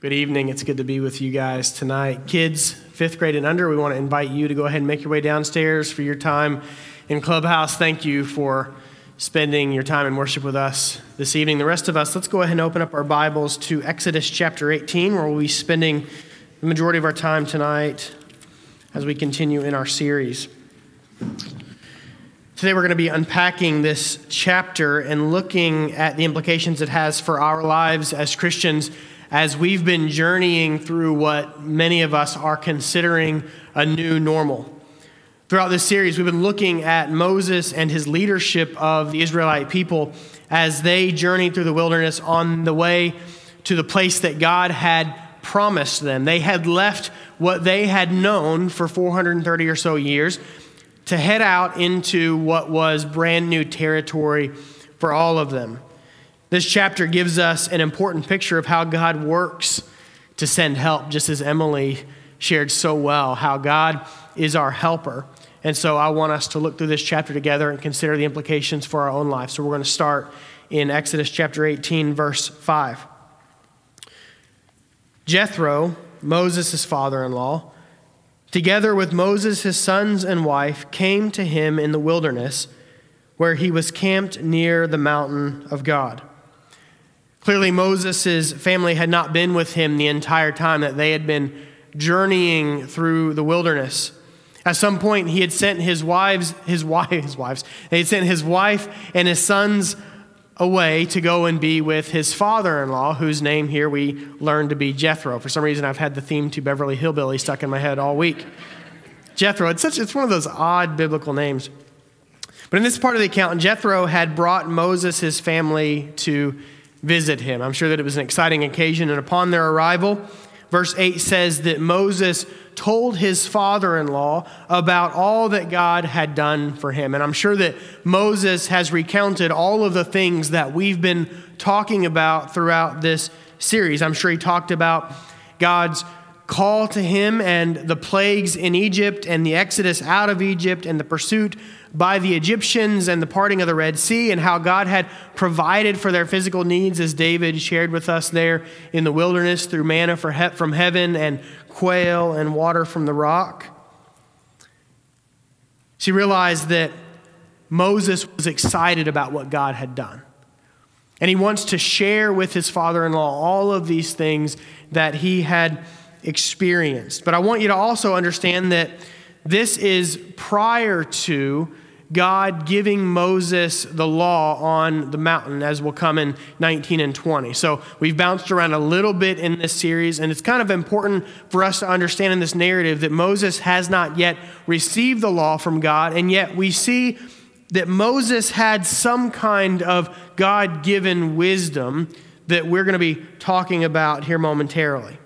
Good evening. It's good to be with you guys tonight. Kids, fifth grade and under, we want to invite you to go ahead and make your way downstairs for your time in Clubhouse. Thank you for spending your time in worship with us this evening. The rest of us, let's go ahead and open up our Bibles to Exodus chapter 18, where we'll be spending the majority of our time tonight as we continue in our series. Today, we're going to be unpacking this chapter and looking at the implications it has for our lives as Christians as we've been journeying through what many of us are considering a new normal. Throughout this series, we've been looking at Moses and his leadership of the Israelite people as they journeyed through the wilderness on the way to the place that God had promised them. They had left what they had known for 430 or so years to head out into what was brand new territory for all of them. This chapter gives us an important picture of how God works to send help, just as Emily shared so well, how God is our helper. And so I want us to look through this chapter together and consider the implications for our own life. So we're going to start in Exodus chapter 18, verse 5. Jethro, Moses' father in law, together with Moses, his sons and wife, came to him in the wilderness where he was camped near the mountain of God. Clearly, Moses' family had not been with him the entire time that they had been journeying through the wilderness. At some point, he had sent his wives, his wife, his wives, they had sent his wife and his sons away to go and be with his father-in-law, whose name here we learned to be Jethro. For some reason, I've had the theme to Beverly Hillbilly stuck in my head all week. Jethro, it's such it's one of those odd biblical names. But in this part of the account, Jethro had brought Moses, his family, to visit him. I'm sure that it was an exciting occasion. And upon their arrival, verse 8 says that Moses told his father in law about all that God had done for him. And I'm sure that Moses has recounted all of the things that we've been talking about throughout this series. I'm sure he talked about God's call to him and the plagues in Egypt and the exodus out of Egypt and the pursuit by the Egyptians and the parting of the Red Sea and how God had provided for their physical needs, as David shared with us there in the wilderness through manna from heaven and quail and water from the rock. She realized that Moses was excited about what God had done. And he wants to share with his father in law all of these things that he had experienced. But I want you to also understand that this is prior to God giving Moses the law on the mountain, as will come in 19 and 20. So we've bounced around a little bit in this series, and it's kind of important for us to understand in this narrative that Moses has not yet received the law from God, and yet we see that Moses had some kind of God given wisdom that we're going to be talking about here momentarily.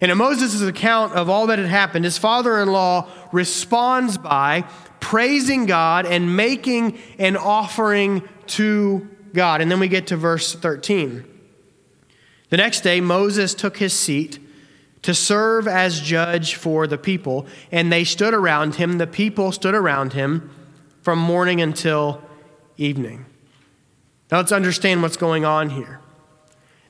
And in Moses' account of all that had happened, his father in law responds by praising God and making an offering to God. And then we get to verse 13. The next day, Moses took his seat to serve as judge for the people, and they stood around him. The people stood around him from morning until evening. Now let's understand what's going on here.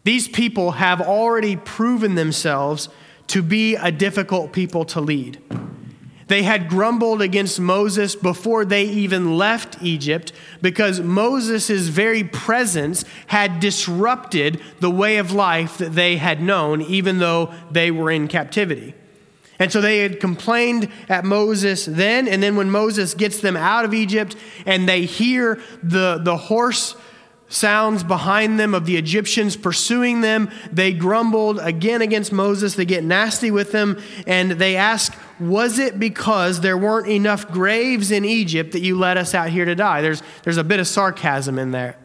These people have already proven themselves to be a difficult people to lead. They had grumbled against Moses before they even left Egypt because Moses' very presence had disrupted the way of life that they had known, even though they were in captivity. And so they had complained at Moses then, and then when Moses gets them out of Egypt and they hear the, the horse sounds behind them of the Egyptians pursuing them. They grumbled again against Moses. They get nasty with him and they ask, Was it because there weren't enough graves in Egypt that you let us out here to die? There's, there's a bit of sarcasm in there.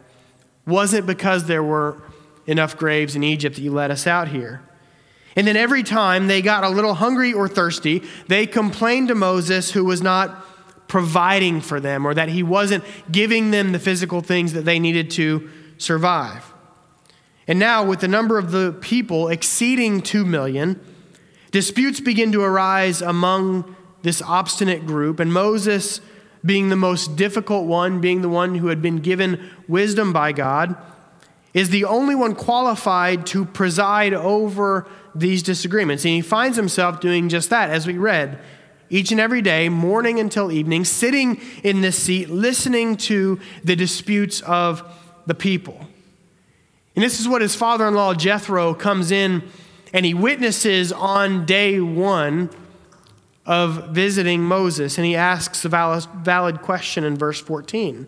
Was it because there were enough graves in Egypt that you let us out here? And then every time they got a little hungry or thirsty, they complained to Moses, who was not providing for them or that he wasn't giving them the physical things that they needed to survive. And now, with the number of the people exceeding 2 million, disputes begin to arise among this obstinate group, and Moses, being the most difficult one, being the one who had been given wisdom by God, is the only one qualified to preside over these disagreements. And he finds himself doing just that, as we read, each and every day, morning until evening, sitting in this seat, listening to the disputes of the people. And this is what his father in law, Jethro, comes in and he witnesses on day one of visiting Moses. And he asks a valid question in verse 14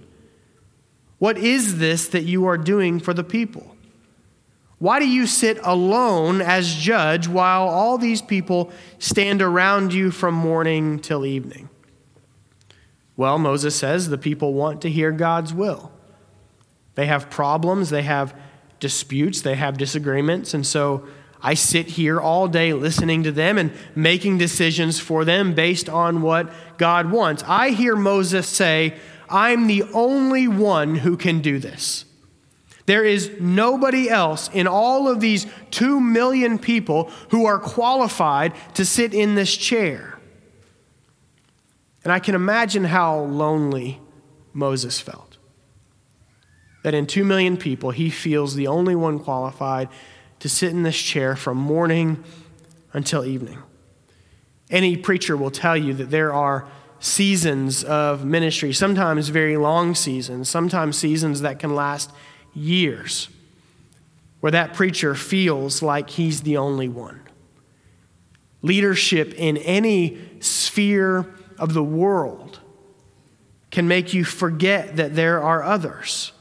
What is this that you are doing for the people? Why do you sit alone as judge while all these people stand around you from morning till evening? Well, Moses says the people want to hear God's will. They have problems, they have disputes, they have disagreements, and so I sit here all day listening to them and making decisions for them based on what God wants. I hear Moses say, I'm the only one who can do this. There is nobody else in all of these two million people who are qualified to sit in this chair. And I can imagine how lonely Moses felt. That in two million people, he feels the only one qualified to sit in this chair from morning until evening. Any preacher will tell you that there are seasons of ministry, sometimes very long seasons, sometimes seasons that can last years where that preacher feels like he's the only one. Leadership in any sphere of the world can make you forget that there are others.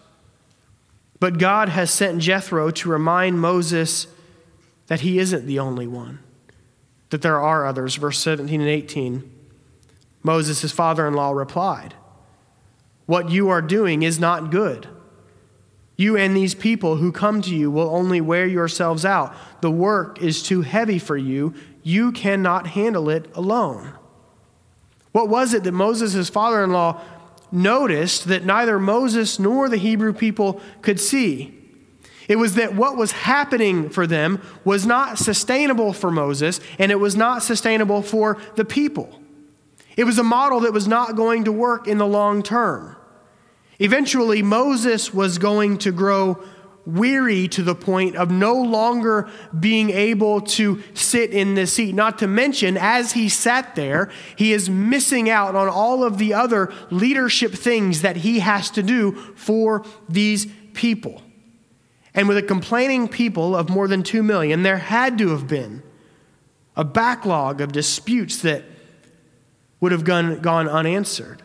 But God has sent Jethro to remind Moses that he isn't the only one, that there are others. Verse 17 and 18 Moses, father in law, replied, What you are doing is not good. You and these people who come to you will only wear yourselves out. The work is too heavy for you. You cannot handle it alone. What was it that Moses, father in law, noticed that neither Moses nor the Hebrew people could see? It was that what was happening for them was not sustainable for Moses, and it was not sustainable for the people. It was a model that was not going to work in the long term. Eventually, Moses was going to grow weary to the point of no longer being able to sit in this seat. Not to mention, as he sat there, he is missing out on all of the other leadership things that he has to do for these people. And with a complaining people of more than 2 million, there had to have been a backlog of disputes that would have gone, gone unanswered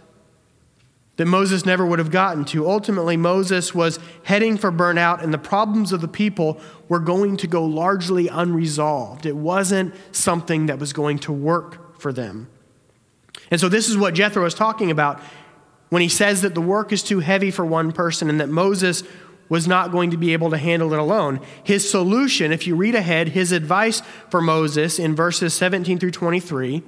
that Moses never would have gotten to. Ultimately, Moses was heading for burnout, and the problems of the people were going to go largely unresolved. It wasn't something that was going to work for them. And so, this is what Jethro is talking about when he says that the work is too heavy for one person and that Moses was not going to be able to handle it alone. His solution, if you read ahead, his advice for Moses in verses 17 through 23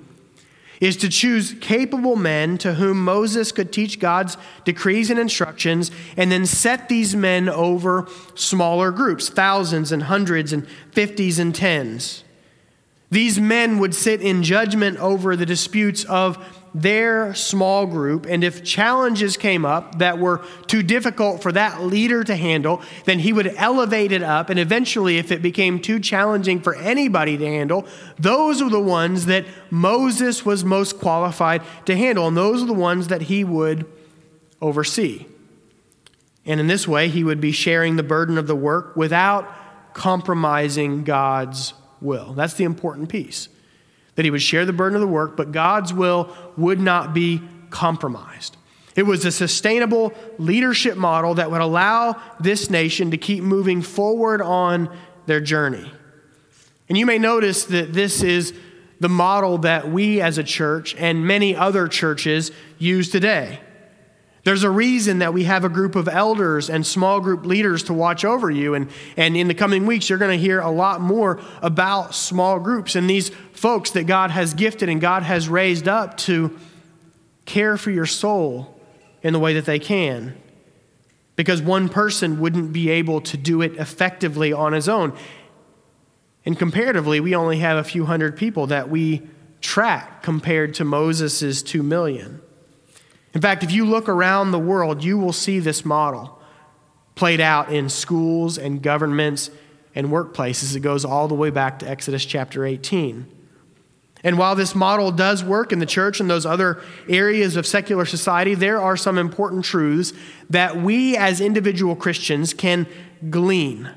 is to choose capable men to whom Moses could teach God's decrees and instructions, and then set these men over smaller groups, thousands and hundreds and fifties and tens. These men would sit in judgment over the disputes of their small group, and if challenges came up that were too difficult for that leader to handle, then he would elevate it up. And eventually, if it became too challenging for anybody to handle, those were the ones that Moses was most qualified to handle, and those are the ones that he would oversee. And in this way, he would be sharing the burden of the work without compromising God's will. That's the important piece that he would share the burden of the work, but God's will would not be compromised. It was a sustainable leadership model that would allow this nation to keep moving forward on their journey. And you may notice that this is the model that we as a church and many other churches use today. There's a reason that we have a group of elders and small group leaders to watch over you. And, and in the coming weeks, you're going to hear a lot more about small groups and these folks that God has gifted and God has raised up to care for your soul in the way that they can. Because one person wouldn't be able to do it effectively on his own. And comparatively, we only have a few hundred people that we track compared to Moses' two million. In fact, if you look around the world, you will see this model played out in schools and governments and workplaces. It goes all the way back to Exodus chapter 18. And while this model does work in the church and those other areas of secular society, there are some important truths that we as individual Christians can glean.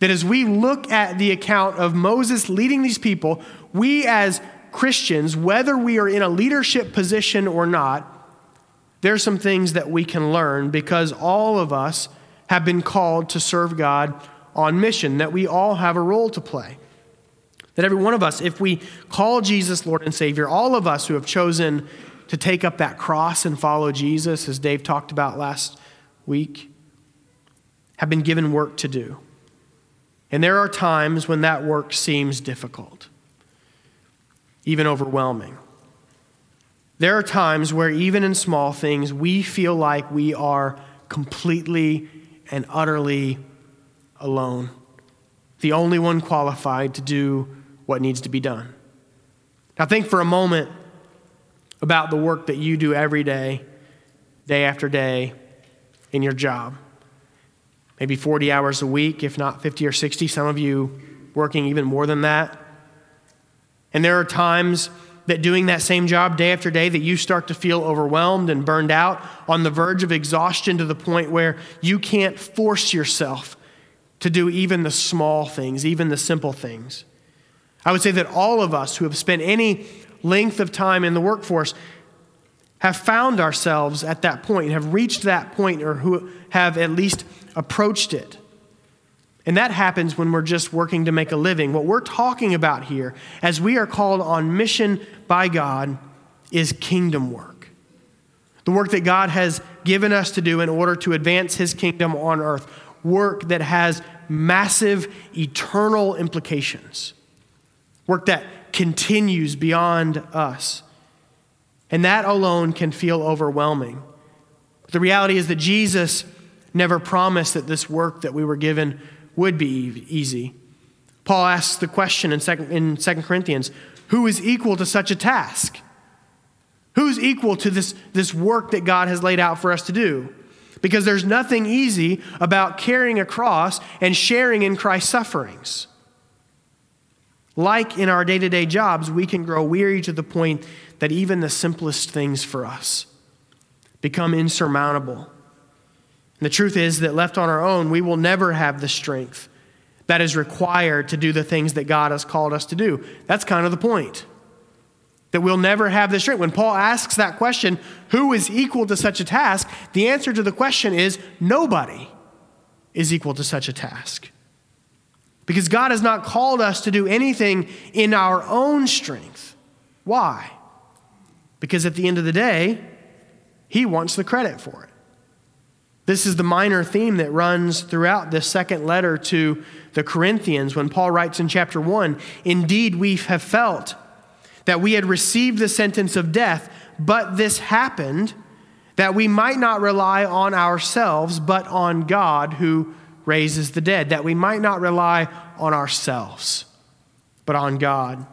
That as we look at the account of Moses leading these people, we as Christians, whether we are in a leadership position or not, there's some things that we can learn because all of us have been called to serve God on mission, that we all have a role to play. That every one of us, if we call Jesus Lord and Savior, all of us who have chosen to take up that cross and follow Jesus, as Dave talked about last week, have been given work to do. And there are times when that work seems difficult, even overwhelming. There are times where, even in small things, we feel like we are completely and utterly alone, the only one qualified to do what needs to be done. Now, think for a moment about the work that you do every day, day after day, in your job. Maybe 40 hours a week, if not 50 or 60, some of you working even more than that. And there are times that doing that same job day after day that you start to feel overwhelmed and burned out on the verge of exhaustion to the point where you can't force yourself to do even the small things, even the simple things. I would say that all of us who have spent any length of time in the workforce have found ourselves at that point, have reached that point, or who have at least approached it. And that happens when we're just working to make a living. What we're talking about here, as we are called on mission by God, is kingdom work. The work that God has given us to do in order to advance his kingdom on earth. Work that has massive eternal implications work that continues beyond us. And that alone can feel overwhelming. But the reality is that Jesus never promised that this work that we were given would be easy. Paul asks the question in 2, in 2 Corinthians who is equal to such a task? Who's equal to this, this work that God has laid out for us to do? Because there's nothing easy about carrying a cross and sharing in Christ's sufferings. Like in our day to day jobs, we can grow weary to the point that even the simplest things for us become insurmountable. And the truth is that left on our own, we will never have the strength that is required to do the things that God has called us to do. That's kind of the point. That we'll never have the strength. When Paul asks that question, who is equal to such a task? The answer to the question is nobody is equal to such a task. Because God has not called us to do anything in our own strength. Why? Because at the end of the day, He wants the credit for it. This is the minor theme that runs throughout this second letter to the Corinthians when Paul writes in chapter 1 Indeed, we have felt that we had received the sentence of death, but this happened that we might not rely on ourselves, but on God who raises the dead, that we might not rely on ourselves, but on God.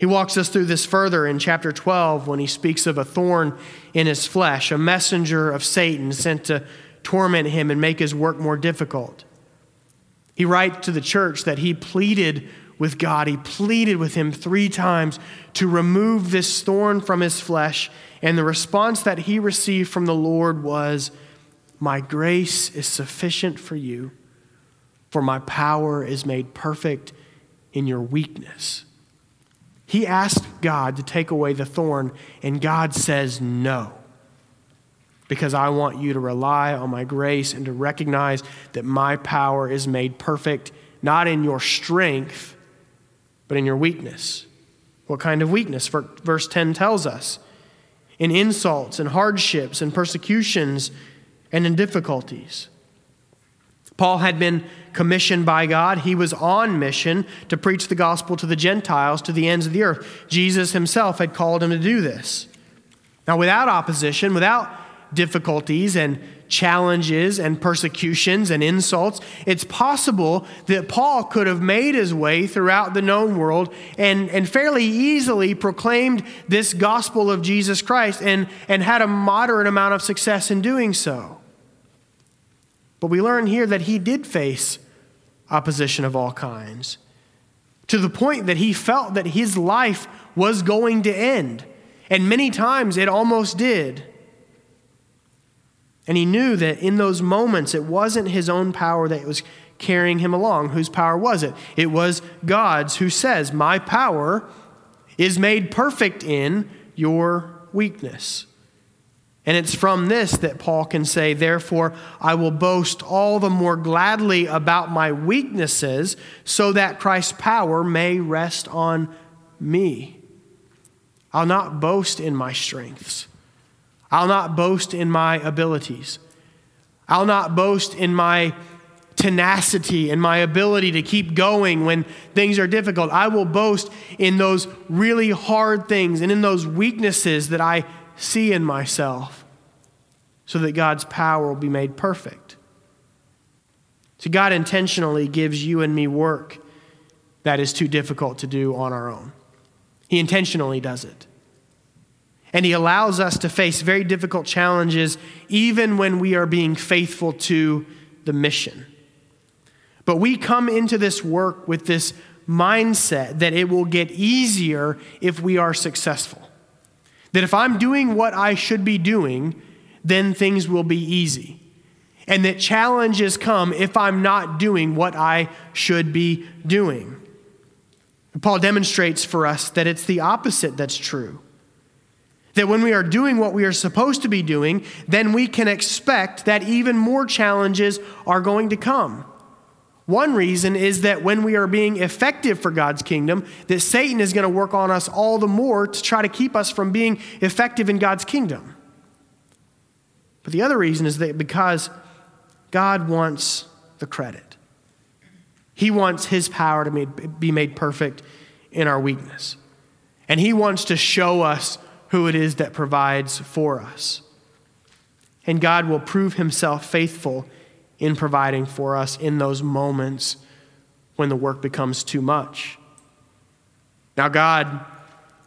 He walks us through this further in chapter 12 when he speaks of a thorn in his flesh, a messenger of Satan sent to torment him and make his work more difficult. He writes to the church that he pleaded with God, he pleaded with him three times to remove this thorn from his flesh, and the response that he received from the Lord was, my grace is sufficient for you, for my power is made perfect in your weakness. He asked God to take away the thorn, and God says no. Because I want you to rely on my grace and to recognize that my power is made perfect, not in your strength, but in your weakness. What kind of weakness? Verse 10 tells us in insults and hardships and persecutions and in difficulties. Paul had been commissioned by God. He was on mission to preach the gospel to the Gentiles to the ends of the earth. Jesus himself had called him to do this. Now, without opposition, without difficulties and challenges and persecutions and insults, it's possible that Paul could have made his way throughout the known world and, and fairly easily proclaimed this gospel of Jesus Christ and, and had a moderate amount of success in doing so. But we learn here that he did face opposition of all kinds to the point that he felt that his life was going to end. And many times it almost did. And he knew that in those moments it wasn't his own power that was carrying him along. Whose power was it? It was God's who says, My power is made perfect in your weakness. And it's from this that Paul can say, Therefore, I will boast all the more gladly about my weaknesses, so that Christ's power may rest on me. I'll not boast in my strengths. I'll not boast in my abilities. I'll not boast in my tenacity and my ability to keep going when things are difficult. I will boast in those really hard things and in those weaknesses that I see in myself so that God's power will be made perfect. So, God intentionally gives you and me work that is too difficult to do on our own. He intentionally does it. And He allows us to face very difficult challenges even when we are being faithful to the mission. But we come into this work with this mindset that it will get easier if we are successful. That if I'm doing what I should be doing, then things will be easy. And that challenges come if I'm not doing what I should be doing. Paul demonstrates for us that it's the opposite that's true. That when we are doing what we are supposed to be doing, then we can expect that even more challenges are going to come. One reason is that when we are being effective for God's kingdom, that Satan is going to work on us all the more to try to keep us from being effective in God's kingdom. But the other reason is that because God wants the credit. He wants his power to be made perfect in our weakness. And he wants to show us who it is that provides for us. And God will prove himself faithful in providing for us in those moments when the work becomes too much. Now, God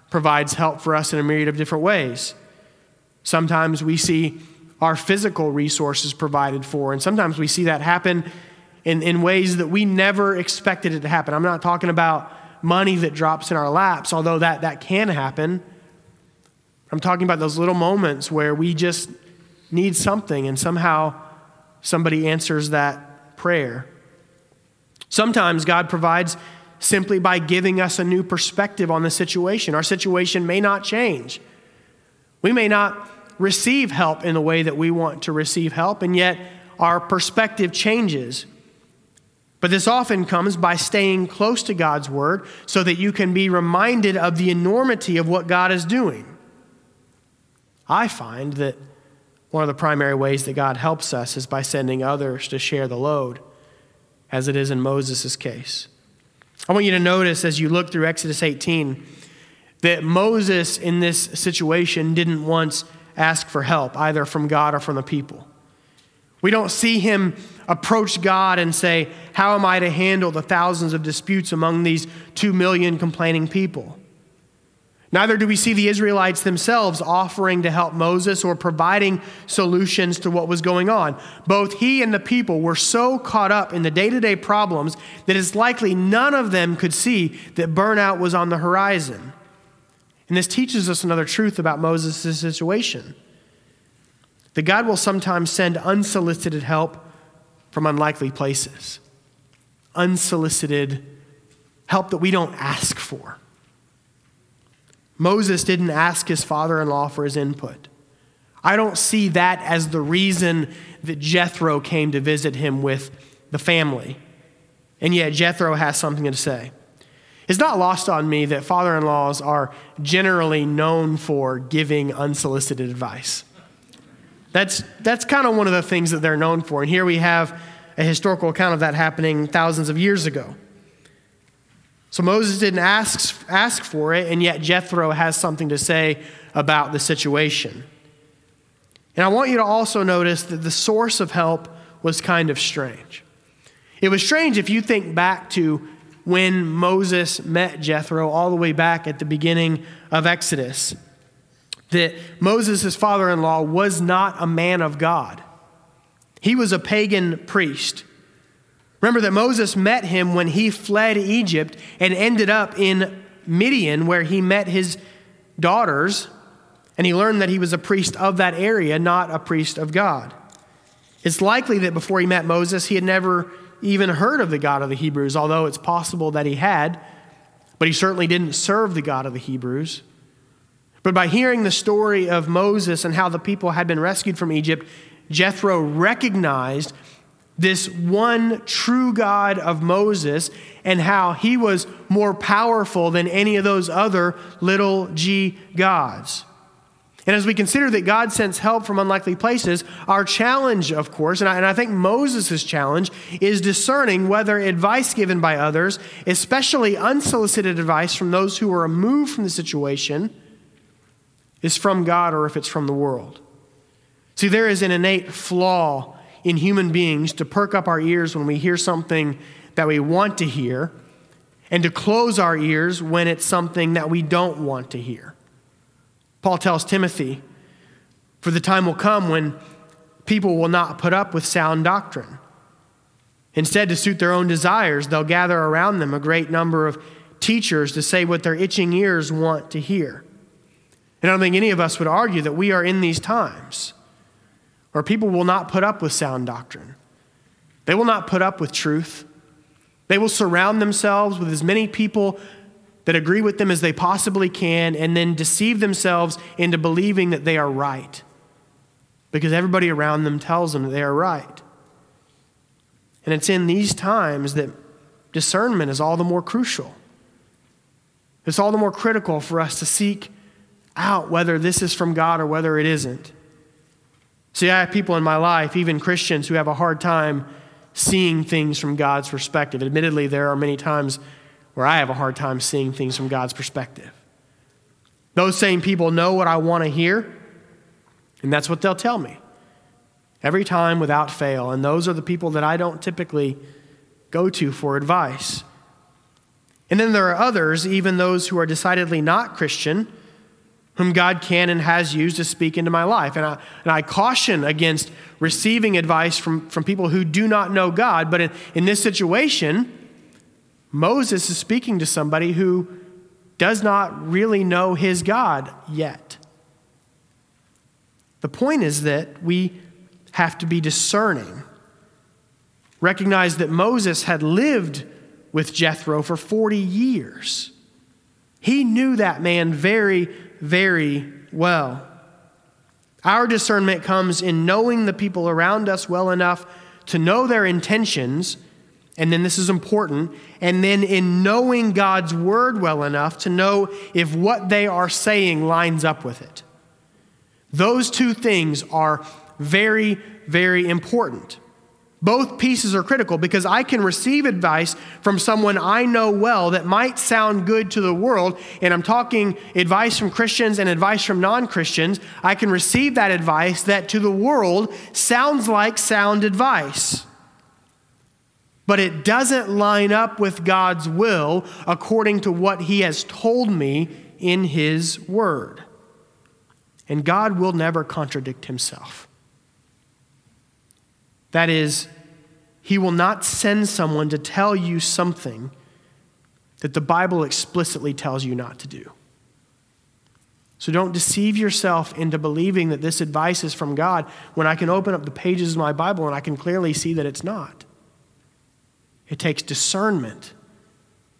provides help for us in a myriad of different ways. Sometimes we see our physical resources provided for, and sometimes we see that happen in, in ways that we never expected it to happen. I'm not talking about money that drops in our laps, although that, that can happen. I'm talking about those little moments where we just need something and somehow somebody answers that prayer. Sometimes God provides simply by giving us a new perspective on the situation. Our situation may not change. We may not receive help in the way that we want to receive help, and yet our perspective changes. But this often comes by staying close to God's word so that you can be reminded of the enormity of what God is doing. I find that one of the primary ways that God helps us is by sending others to share the load, as it is in Moses' case. I want you to notice as you look through Exodus 18 that Moses in this situation didn't once ask for help, either from God or from the people. We don't see him approach God and say, How am I to handle the thousands of disputes among these two million complaining people? Neither do we see the Israelites themselves offering to help Moses or providing solutions to what was going on. Both he and the people were so caught up in the day to day problems that it's likely none of them could see that burnout was on the horizon. And this teaches us another truth about Moses' situation that God will sometimes send unsolicited help from unlikely places, unsolicited help that we don't ask for. Moses didn't ask his father in law for his input. I don't see that as the reason that Jethro came to visit him with the family. And yet, Jethro has something to say. It's not lost on me that father in laws are generally known for giving unsolicited advice. That's, that's kind of one of the things that they're known for. And here we have a historical account of that happening thousands of years ago. So Moses didn't ask, ask for it, and yet Jethro has something to say about the situation. And I want you to also notice that the source of help was kind of strange. It was strange if you think back to when Moses met Jethro, all the way back at the beginning of Exodus, that Moses' father in law was not a man of God. He was a pagan priest. Remember that Moses met him when he fled Egypt and ended up in Midian, where he met his daughters, and he learned that he was a priest of that area, not a priest of God. It's likely that before he met Moses, he had never even heard of the God of the Hebrews, although it's possible that he had, but he certainly didn't serve the God of the Hebrews. But by hearing the story of Moses and how the people had been rescued from Egypt, Jethro recognized this one true God of Moses and how he was more powerful than any of those other little g gods. And as we consider that God sends help from unlikely places, our challenge, of course, and I, and I think Moses' challenge, is discerning whether advice given by others, especially unsolicited advice from those who are removed from the situation, is from God or if it's from the world. See, there is an innate flaw in human beings to perk up our ears when we hear something that we want to hear and to close our ears when it's something that we don't want to hear. Paul tells Timothy, For the time will come when people will not put up with sound doctrine. Instead, to suit their own desires, they'll gather around them a great number of teachers to say what their itching ears want to hear. And I don't think any of us would argue that we are in these times or people will not put up with sound doctrine. They will not put up with truth. They will surround themselves with as many people that agree with them as they possibly can and then deceive themselves into believing that they are right because everybody around them tells them they are right. And it's in these times that discernment is all the more crucial. It's all the more critical for us to seek out whether this is from God or whether it isn't. See, I have people in my life, even Christians, who have a hard time seeing things from God's perspective. Admittedly, there are many times where I have a hard time seeing things from God's perspective. Those same people know what I want to hear, and that's what they'll tell me every time without fail. And those are the people that I don't typically go to for advice. And then there are others, even those who are decidedly not Christian, whom God can and has used to speak into my life. And I, and I caution against receiving advice from, from people who do not know God. But in, in this situation, Moses is speaking to somebody who does not really know his God yet. The point is that we have to be discerning. Recognize that Moses had lived with Jethro for 40 years. He knew that man very, very well. Our discernment comes in knowing the people around us well enough to know their intentions, and then this is important, and then in knowing God's word well enough to know if what they are saying lines up with it. Those two things are very, very important. Both pieces are critical because I can receive advice from someone I know well that might sound good to the world, and I'm talking advice from Christians and advice from non Christians. I can receive that advice that to the world sounds like sound advice. But it doesn't line up with God's will according to what He has told me in His Word. And God will never contradict Himself. That is, he will not send someone to tell you something that the Bible explicitly tells you not to do. So don't deceive yourself into believing that this advice is from God when I can open up the pages of my Bible and I can clearly see that it's not. It takes discernment.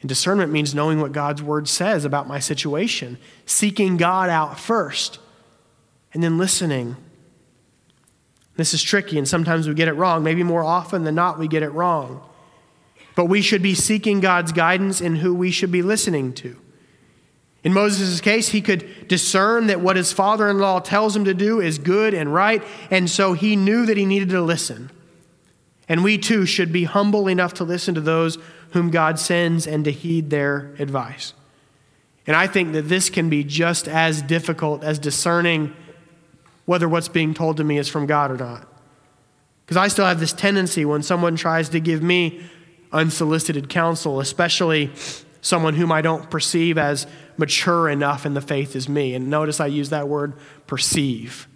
And discernment means knowing what God's word says about my situation, seeking God out first, and then listening this is tricky, and sometimes we get it wrong. Maybe more often than not, we get it wrong. But we should be seeking God's guidance in who we should be listening to. In Moses' case, he could discern that what his father in law tells him to do is good and right, and so he knew that he needed to listen. And we too should be humble enough to listen to those whom God sends and to heed their advice. And I think that this can be just as difficult as discerning whether what's being told to me is from God or not. Because I still have this tendency when someone tries to give me unsolicited counsel, especially someone whom I don't perceive as mature enough in the faith as me. And notice I use that word perceive.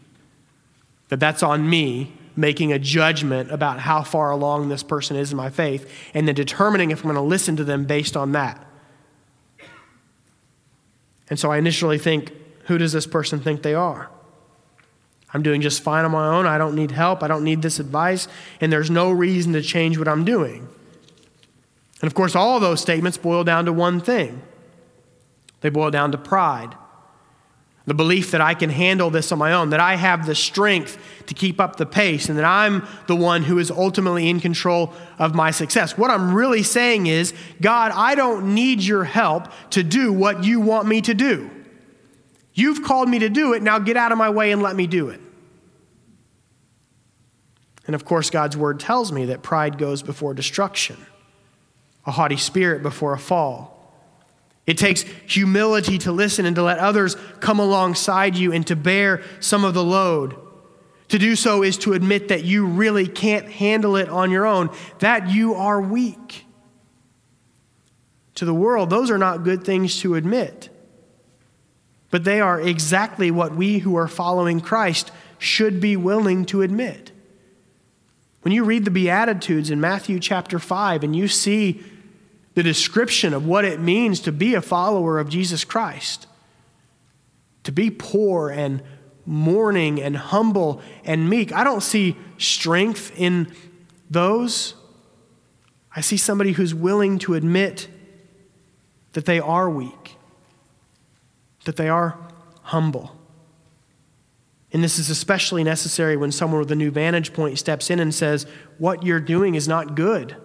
That that's on me making a judgment about how far along this person is in my faith and then determining if I'm going to listen to them based on that. And so I initially think, who does this person think they are? I'm doing just fine on my own. I don't need help. I don't need this advice. And there's no reason to change what I'm doing. And of course, all of those statements boil down to one thing they boil down to pride. The belief that I can handle this on my own, that I have the strength to keep up the pace, and that I'm the one who is ultimately in control of my success. What I'm really saying is, God, I don't need your help to do what you want me to do. You've called me to do it, now get out of my way and let me do it. And of course, God's word tells me that pride goes before destruction, a haughty spirit before a fall. It takes humility to listen and to let others come alongside you and to bear some of the load. To do so is to admit that you really can't handle it on your own, that you are weak. To the world, those are not good things to admit. But they are exactly what we who are following Christ should be willing to admit. When you read the Beatitudes in Matthew chapter 5 and you see the description of what it means to be a follower of Jesus Christ. To be poor and mourning and humble and meek. I don't see strength in those. I see somebody who's willing to admit that they are weak, that they are humble. And this is especially necessary when someone with a new vantage point steps in and says, What you're doing is not good.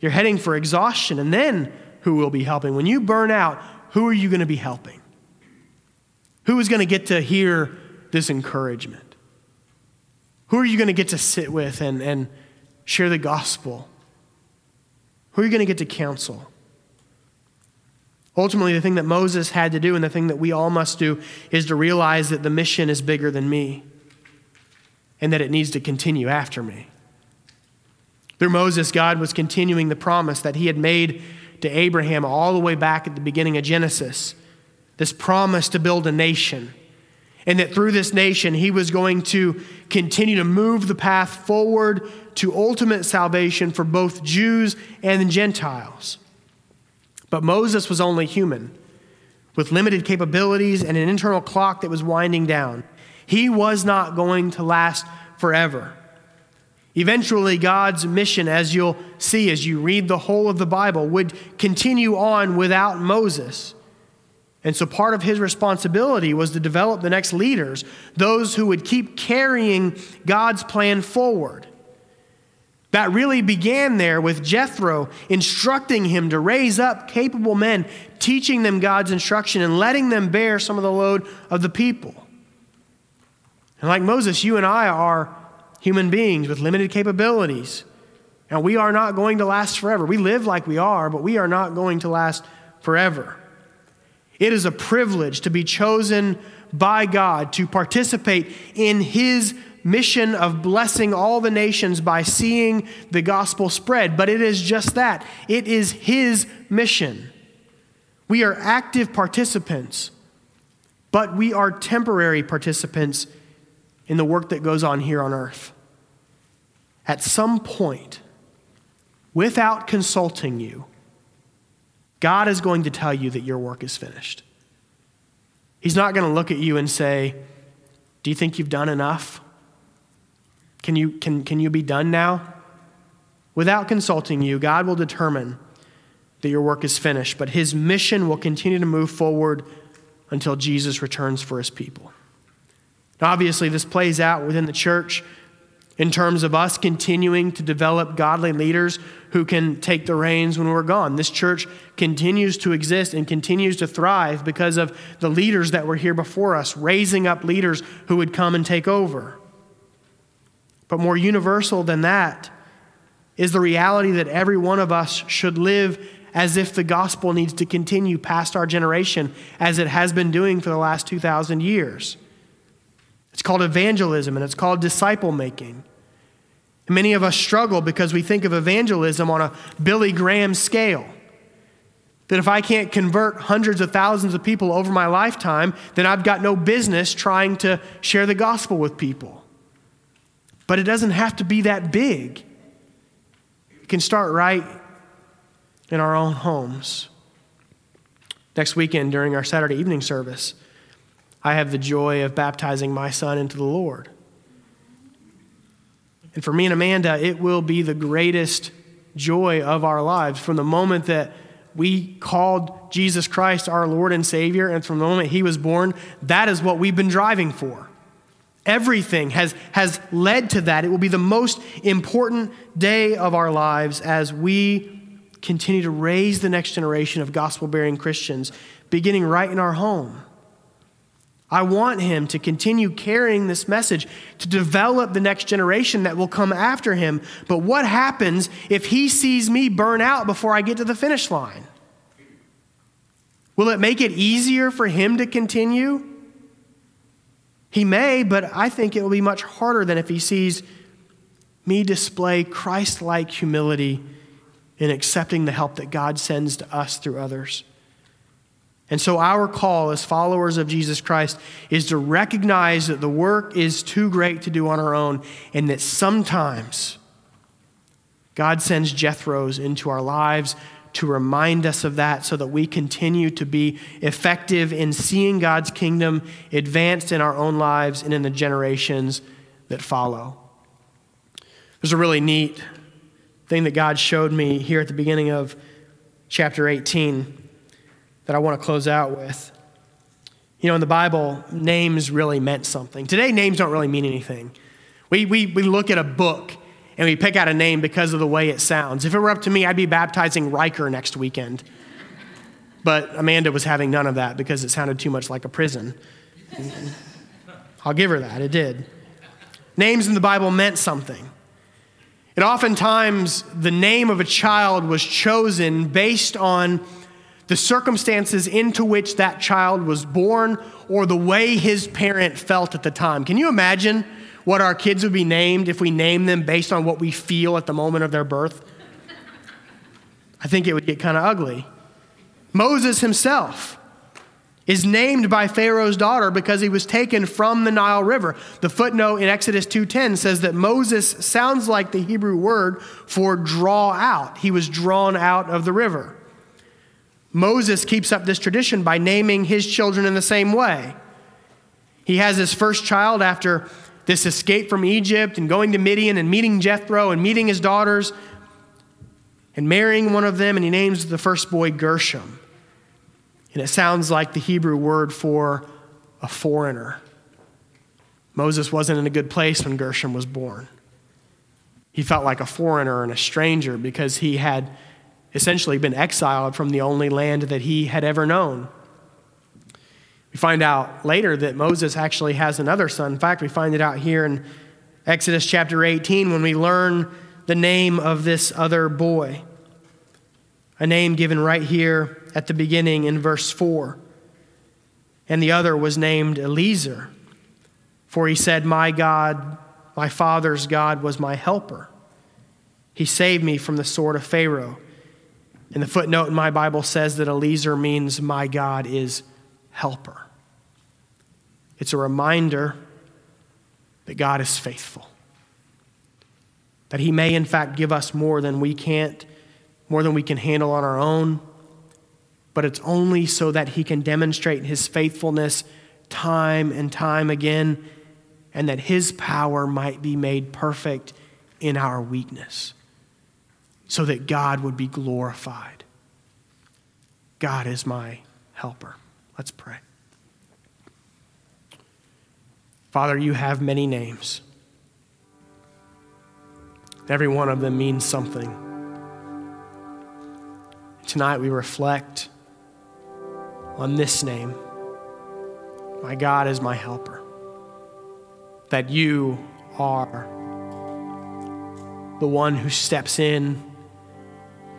You're heading for exhaustion, and then who will be helping? When you burn out, who are you going to be helping? Who is going to get to hear this encouragement? Who are you going to get to sit with and, and share the gospel? Who are you going to get to counsel? Ultimately, the thing that Moses had to do and the thing that we all must do is to realize that the mission is bigger than me and that it needs to continue after me. Through Moses, God was continuing the promise that he had made to Abraham all the way back at the beginning of Genesis this promise to build a nation. And that through this nation, he was going to continue to move the path forward to ultimate salvation for both Jews and Gentiles. But Moses was only human, with limited capabilities and an internal clock that was winding down. He was not going to last forever. Eventually, God's mission, as you'll see as you read the whole of the Bible, would continue on without Moses. And so, part of his responsibility was to develop the next leaders, those who would keep carrying God's plan forward. That really began there with Jethro instructing him to raise up capable men, teaching them God's instruction, and letting them bear some of the load of the people. And like Moses, you and I are human beings with limited capabilities. And we are not going to last forever. We live like we are, but we are not going to last forever. It is a privilege to be chosen by God to participate in His mission of blessing all the nations by seeing the gospel spread. But it is just that it is His mission. We are active participants, but we are temporary participants in the work that goes on here on earth at some point, without consulting you, God is going to tell you that your work is finished. He's not going to look at you and say, Do you think you've done enough? Can you, can, can you be done now? Without consulting you, God will determine that your work is finished, but his mission will continue to move forward until Jesus returns for his people. Now, obviously, this plays out within the church in terms of us continuing to develop godly leaders who can take the reins when we're gone. This church continues to exist and continues to thrive because of the leaders that were here before us, raising up leaders who would come and take over. But more universal than that is the reality that every one of us should live as if the gospel needs to continue past our generation as it has been doing for the last 2,000 years. It's called evangelism and it's called disciple making. Many of us struggle because we think of evangelism on a Billy Graham scale. That if I can't convert hundreds of thousands of people over my lifetime, then I've got no business trying to share the gospel with people. But it doesn't have to be that big. It can start right in our own homes. Next weekend, during our Saturday evening service, I have the joy of baptizing my son into the Lord. And for me and Amanda, it will be the greatest joy of our lives from the moment that we called Jesus Christ our Lord and Savior, and from the moment He was born, that is what we've been driving for. Everything has, has led to that. It will be the most important day of our lives as we continue to raise the next generation of gospel bearing Christians, beginning right in our home. I want him to continue carrying this message, to develop the next generation that will come after him. But what happens if he sees me burn out before I get to the finish line? Will it make it easier for him to continue? He may, but I think it will be much harder than if he sees me display Christ like humility in accepting the help that God sends to us through others. And so, our call as followers of Jesus Christ is to recognize that the work is too great to do on our own, and that sometimes God sends Jethros into our lives to remind us of that so that we continue to be effective in seeing God's kingdom advanced in our own lives and in the generations that follow. There's a really neat thing that God showed me here at the beginning of chapter 18 that I want to close out with. You know, in the Bible, names really meant something. Today, names don't really mean anything. We, we, we look at a book and we pick out a name because of the way it sounds. If it were up to me, I'd be baptizing Riker next weekend. But Amanda was having none of that because it sounded too much like a prison. I'll give her that, it did. Names in the Bible meant something. And oftentimes, the name of a child was chosen based on the circumstances into which that child was born or the way his parent felt at the time. Can you imagine what our kids would be named if we named them based on what we feel at the moment of their birth? I think it would get kind of ugly. Moses himself is named by Pharaoh's daughter because he was taken from the Nile River. The footnote in Exodus 2:10 says that Moses sounds like the Hebrew word for draw out. He was drawn out of the river. Moses keeps up this tradition by naming his children in the same way. He has his first child after this escape from Egypt and going to Midian and meeting Jethro and meeting his daughters and marrying one of them, and he names the first boy Gershom. And it sounds like the Hebrew word for a foreigner. Moses wasn't in a good place when Gershom was born. He felt like a foreigner and a stranger because he had essentially been exiled from the only land that he had ever known. We find out later that Moses actually has another son. In fact, we find it out here in Exodus chapter 18 when we learn the name of this other boy. A name given right here at the beginning in verse 4. And the other was named Eliezer, for he said, My God, my father's God, was my helper. He saved me from the sword of Pharaoh and the footnote in my Bible says that Eliezer means my God is helper. It's a reminder that God is faithful, that He may, in fact, give us more than we can't, more than we can handle on our own, but it's only so that He can demonstrate His faithfulness time and time again, and that His power might be made perfect in our weakness so that God would be glorified. God is my helper. Let's pray. Father, you have many names. Every one of them means something. Tonight we reflect on this name. My God is my helper. That you are the one who steps in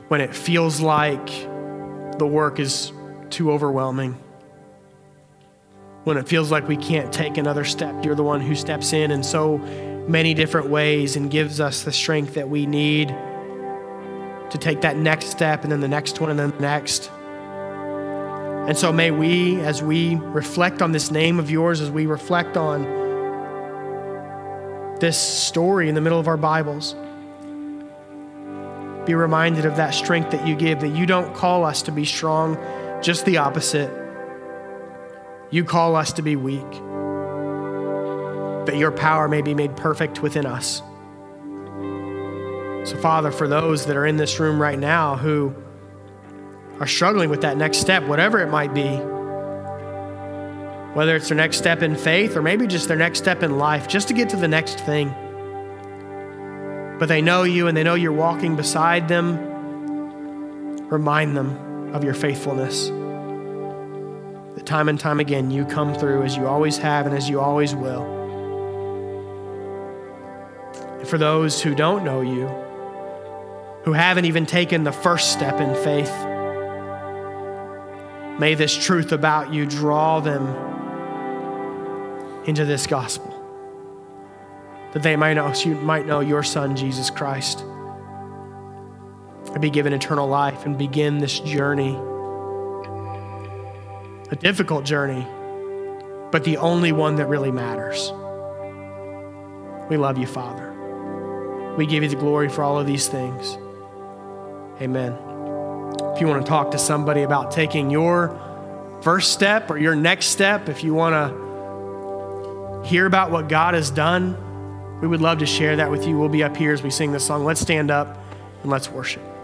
when it feels like the work is too overwhelming, when it feels like we can't take another step, you're the one who steps in in so many different ways and gives us the strength that we need to take that next step and then the next one and then the next. And so may we, as we reflect on this name of yours, as we reflect on this story in the middle of our Bibles. Be reminded of that strength that you give, that you don't call us to be strong, just the opposite. You call us to be weak, that your power may be made perfect within us. So, Father, for those that are in this room right now who are struggling with that next step, whatever it might be, whether it's their next step in faith or maybe just their next step in life, just to get to the next thing. But they know you and they know you're walking beside them. Remind them of your faithfulness. Time and time again you come through as you always have and as you always will. And for those who don't know you, who haven't even taken the first step in faith, may this truth about you draw them into this gospel, that they might know, you might know your Son, Jesus Christ, and be given eternal life and begin this journey, a difficult journey, but the only one that really matters. We love you, Father. We give you the glory for all of these things. Amen. If you want to talk to somebody about taking your first step or your next step, if you want to hear about what God has done, we would love to share that with you. We'll be up here as we sing this song. Let's stand up and let's worship.